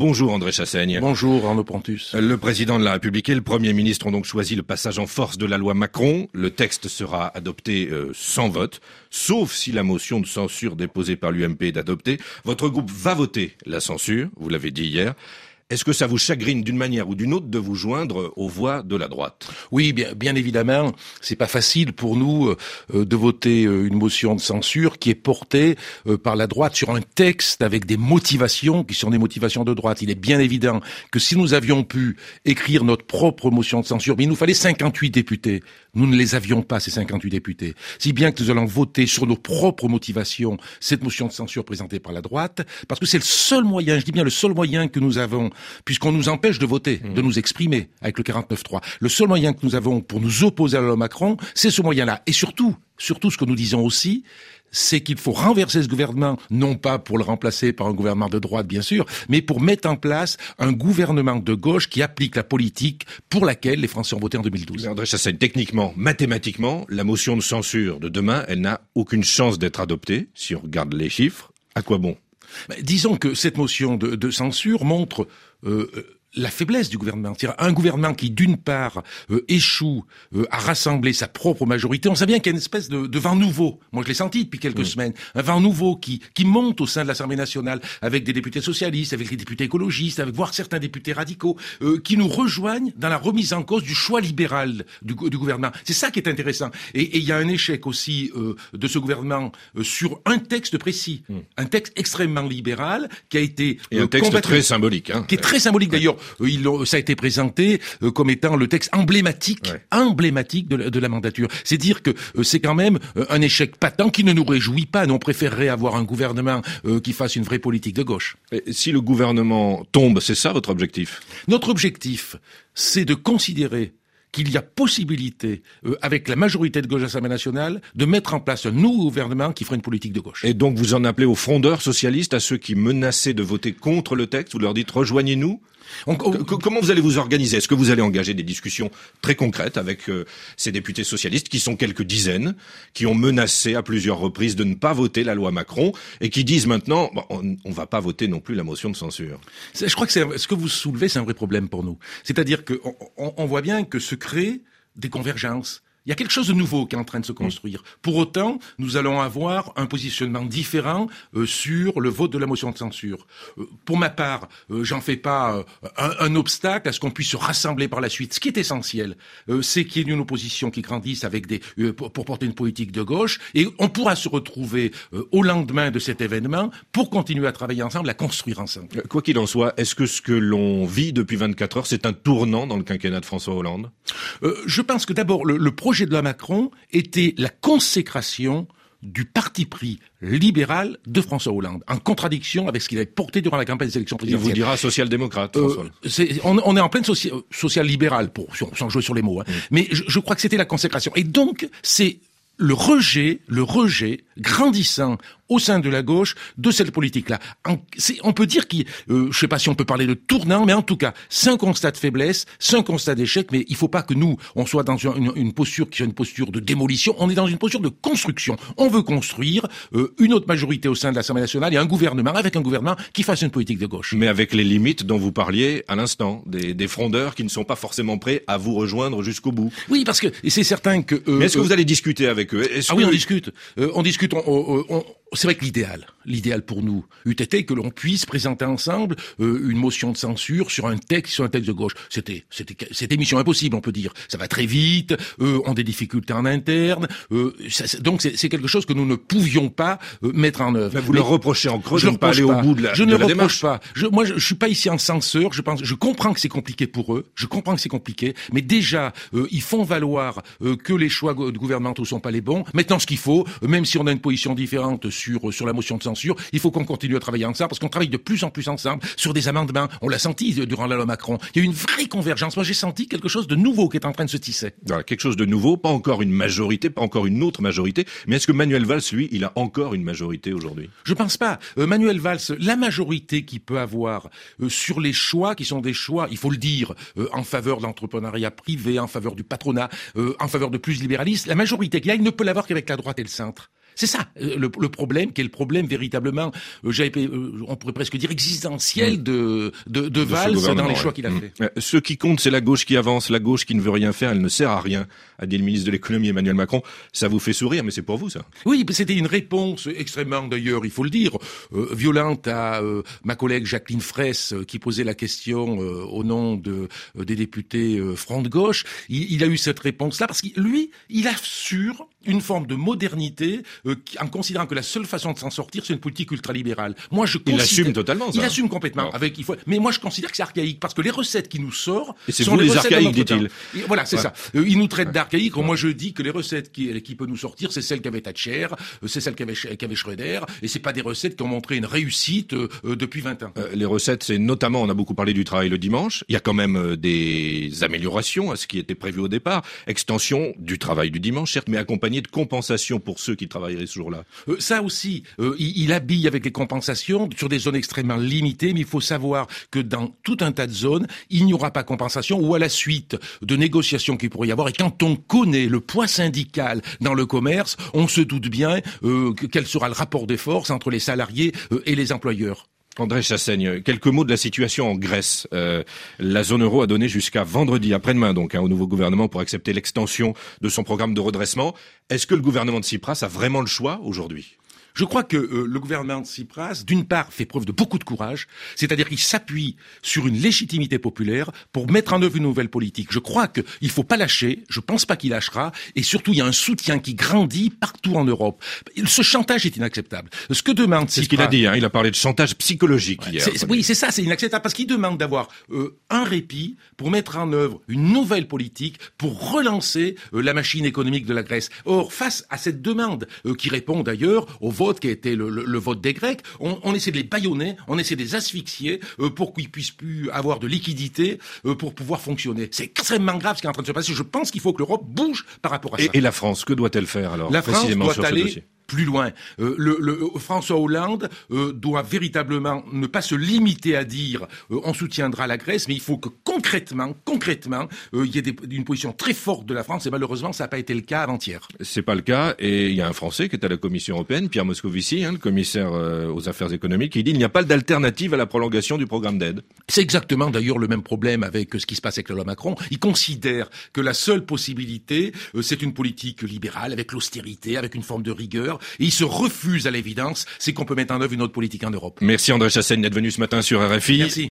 Bonjour André Chassaigne. Bonjour Arnaud Pontus. Le président de la République et le Premier ministre ont donc choisi le passage en force de la loi Macron. Le texte sera adopté euh, sans vote, sauf si la motion de censure déposée par l'UMP est adoptée. Votre groupe va voter la censure, vous l'avez dit hier. Est-ce que ça vous chagrine d'une manière ou d'une autre de vous joindre aux voix de la droite? Oui, bien, bien évidemment, c'est pas facile pour nous euh, euh, de voter euh, une motion de censure qui est portée par la droite sur un texte avec des motivations qui sont des motivations de droite. Il est bien évident que si nous avions pu écrire notre propre motion de censure, mais il nous fallait 58 députés. Nous ne les avions pas, ces 58 députés. Si bien que nous allons voter sur nos propres motivations cette motion de censure présentée par la droite, parce que c'est le seul moyen, je dis bien le seul moyen que nous avons puisqu'on nous empêche de voter, mmh. de nous exprimer avec le 49-3. Le seul moyen que nous avons pour nous opposer à la loi Macron, c'est ce moyen-là. Et surtout, surtout ce que nous disons aussi, c'est qu'il faut renverser ce gouvernement, non pas pour le remplacer par un gouvernement de droite, bien sûr, mais pour mettre en place un gouvernement de gauche qui applique la politique pour laquelle les Français ont voté en 2012. André Chassaigne, techniquement, mathématiquement, la motion de censure de demain, elle n'a aucune chance d'être adoptée, si on regarde les chiffres. À quoi bon? Disons que cette motion de, de censure montre euh, la faiblesse du gouvernement. Un gouvernement qui, d'une part, euh, échoue euh, à rassembler sa propre majorité. On sait bien qu'il y a une espèce de, vent nouveau. Moi, je l'ai senti depuis quelques semaines. Un vent nouveau qui, qui monte au sein de l'Assemblée nationale avec des députés socialistes, avec des députés écologistes, avec voire certains députés radicaux, euh, qui nous rejoignent dans la remise en cause du choix libéral du, du gouvernement. C'est ça qui est intéressant. Et il y a un échec aussi de ce gouvernement sur un texte précis, mm. un texte extrêmement libéral qui a été et un texte très symbolique, hein. qui est très symbolique d'ailleurs. Euh, ça a été présenté euh, comme étant le texte emblématique, emblématique de la, mandature. C'est dire que euh, c'est quand même un échec patent qui ne nous réjouit pas. Nous, on préférerait avoir un gouvernement qui fasse une vraie politique de gauche. si le gouvernement tombe, c'est ça votre objectif? Notre objectif, c'est de considérer qu'il y a possibilité, avec la majorité de gauche à l'Assemblée nationale, de mettre en place un nouveau gouvernement qui ferait une politique de gauche. Et donc vous en appelez aux frondeurs socialistes, à ceux qui menaçaient de voter contre le texte, vous leur dites rejoignez-nous comment vous allez vous organiser? Est-ce que vous allez engager des discussions très concrètes avec euh, ces députés socialistes qui sont quelques dizaines, qui ont menacé à plusieurs reprises de ne pas voter la loi Macron et qui disent maintenant on ne va pas voter non plus la motion de censure? Je crois que ce que vous soulevez, c'est un vrai problème pour nous. C'est-à-dire qu'on on voit bien que se créent des convergences il y a quelque chose de nouveau qui est en train de se construire. Pour autant, nous allons avoir un positionnement différent euh, sur le vote de la motion de censure. Euh, pour ma part, euh, j'en fais pas un, obstacle à ce qu'on puisse se rassembler par la suite. Ce qui est essentiel, c'est qu'il y ait une opposition qui grandisse avec des pour, porter une politique de gauche, et on pourra se retrouver au lendemain de cet événement pour continuer à travailler ensemble, à construire ensemble. Quoi qu'il en soit, est-ce que ce que l'on vit depuis 24 heures, c'est un tournant dans le quinquennat de François Hollande? Je pense que d'abord le, le projet de la Macron était la consécration du parti pris libéral de François Hollande, en contradiction avec ce qu'il avait porté durant la campagne des élections présidentielles. Il vous dira social-démocrate, euh, on, est en pleine social-libéral, pour sans jouer sur les mots. Hein. Mm. Mais je, je, crois que c'était la consécration. Et donc, c'est le rejet, le rejet grandissant au sein de la gauche de cette politique-là. On peut dire qu'il, euh, je sais pas si on peut parler de tournant, mais en tout cas, c'est un constat de faiblesse, c'est un constat d'échec, mais il faut pas que nous, on soit dans une, posture qui soit une posture de démolition, on est dans une posture de construction. On veut construire euh, une autre majorité au sein de l'Assemblée nationale et un gouvernement, avec un gouvernement qui fasse une politique de gauche. Mais avec les limites dont vous parliez à l'instant, des, des frondeurs qui ne sont pas forcément prêts à vous rejoindre jusqu'au bout. Oui, parce que c'est certain que... Euh, mais est-ce que vous allez discuter avec eux Ah oui, on discute. on discute, on, c'est vrai que l'idéal, l'idéal pour nous, eût été que l'on puisse présenter ensemble euh, une motion de censure sur un texte, sur un texte de gauche. C'était, c'était, c'était mission impossible, on peut dire. Ça va très vite, eux ont des difficultés en interne, euh, donc c'est, quelque chose que nous ne pouvions pas euh, mettre en œuvre. Mais vous le reprochez en creux de ne pas aller au bout de la Je ne le reproche pas. Je, moi, je, je, suis pas ici en censeur. Je pense, je comprends que c'est compliqué pour eux. Je comprends que c'est compliqué, mais déjà, ils font valoir que les choix gouvernementaux sont pas les bons. Maintenant, ce qu'il faut, même si on a une position différente sur, sur la motion de censure. Il faut qu'on continue à travailler ensemble parce qu'on travaille de plus en plus ensemble sur des amendements. On l'a senti durant la loi Macron. Il y a eu une vraie convergence. Moi, j'ai senti quelque chose de nouveau qui est en train de se tisser. Voilà, quelque chose de nouveau, pas encore une majorité, pas encore une autre majorité. Mais est-ce que Manuel Valls, lui, il a encore une majorité aujourd'hui? Je pense pas. Euh, Manuel Valls, la majorité qu'il peut avoir euh, sur les choix qui sont des choix, il faut le dire, euh, en faveur de l'entrepreneuriat privé, en faveur du patronat, en faveur de plus libéralisme, la majorité qu'il a, il ne peut l'avoir qu'avec la droite et le centre. C'est ça le, le, problème, qui est le problème véritablement, on pourrait presque dire existentiel mmh. de de, de, Valls dans les choix qu'il a mmh. fait. Ce qui compte, c'est la gauche qui avance, la gauche qui ne veut rien faire, elle ne sert à rien, a dit le ministre de l'économie Emmanuel Macron. Ça vous fait sourire, mais c'est pour vous ça. Oui, c'était une réponse extrêmement d'ailleurs, il faut le dire, violente à ma collègue Jacqueline Fraisse qui posait la question au nom de des députés front de gauche. Il, il a eu cette réponse-là parce que lui, il assure une forme de modernité euh, en considérant que la seule façon de s'en sortir, c'est une politique ultralibérale. Moi, je il assume totalement. Ça. Il assume complètement. Avec, il faut... Mais moi, je considère que c'est archaïque parce que les recettes qui nous sortent et sont les, archaïques, dit-il. Voilà, c'est ça. Euh, il nous traite d'archaïques. Moi, je dis que les recettes qui, qui peuvent nous sortir, c'est celles qu'avait Thatcher, euh, c'est celles qu'avait qu'avait Schröder, et c'est pas des recettes qui ont montré une réussite depuis 20 ans. les recettes, c'est notamment, on a beaucoup parlé du travail le dimanche. Il y a quand même des améliorations à ce qui était prévu au départ. Extension du travail du dimanche, certes, mais accompagné de compensations pour ceux qui travailleraient ce jour-là euh, Ça aussi, euh, il, habille avec les compensations sur des zones extrêmement limitées, mais il faut savoir que dans tout un tas de zones, il n'y aura pas compensation ou à la suite de négociations qu'il pourrait y avoir. Et quand on connaît le poids syndical dans le commerce, on se doute bien euh, quel sera le rapport des forces entre les salariés et les employeurs. André Chassaigne, quelques mots de la situation en Grèce. Euh, la zone euro a donné jusqu'à vendredi, après-demain donc, hein, au nouveau gouvernement pour accepter l'extension de son programme de redressement. Est-ce que le gouvernement de Tsipras a vraiment le choix aujourd'hui? Je crois que euh, le gouvernement de Tsipras, d'une part, fait preuve de beaucoup de courage, c'est-à-dire qu'il s'appuie sur une légitimité populaire pour mettre en œuvre une nouvelle politique. Je crois qu'il ne faut pas lâcher, je ne pense pas qu'il lâchera, et surtout il y a un soutien qui grandit partout en Europe. Ce chantage est inacceptable. Ce que demande C'est ce qu'il a dit, hein, il a parlé de chantage psychologique hier. oui, c'est ça, c'est inacceptable, parce qu'il demande d'avoir euh, un répit pour mettre en œuvre une nouvelle politique, pour relancer euh, la machine économique de la Grèce. Or, face à cette demande, qui répond d'ailleurs au vote qui a été le, vote des Grecs, on, essaie de les baïonner, on essaie de les asphyxier euh, pour qu'ils puissent plus avoir de liquidité euh, pour pouvoir fonctionner. C'est extrêmement grave ce qui est en train de se passer. Je pense qu'il faut que l'Europe bouge par rapport à ça. Et la France, que doit-elle faire alors La France doit aller plus loin. Euh, le, le, François Hollande euh, doit véritablement ne pas se limiter à dire euh, on soutiendra la Grèce, mais il faut que concrètement, concrètement, il y ait des, une position très forte de la France. Et malheureusement, ça n'a pas été le cas avant-hier. C'est pas le cas. Et il y a un Français qui est à la Commission européenne, Pierre Moscovici, hein, le commissaire aux affaires économiques, qui dit il n'y a pas d'alternative à la prolongation du programme d'aide. C'est exactement d'ailleurs le même problème avec ce qui se passe avec la loi Macron. Il considère que la seule possibilité, c'est une politique libérale avec l'austérité, avec une forme de rigueur et il se refuse à l'évidence, c'est qu'on peut mettre en œuvre une autre politique en Europe. Merci André Chassaigne d'être venu ce matin sur RFI. Merci.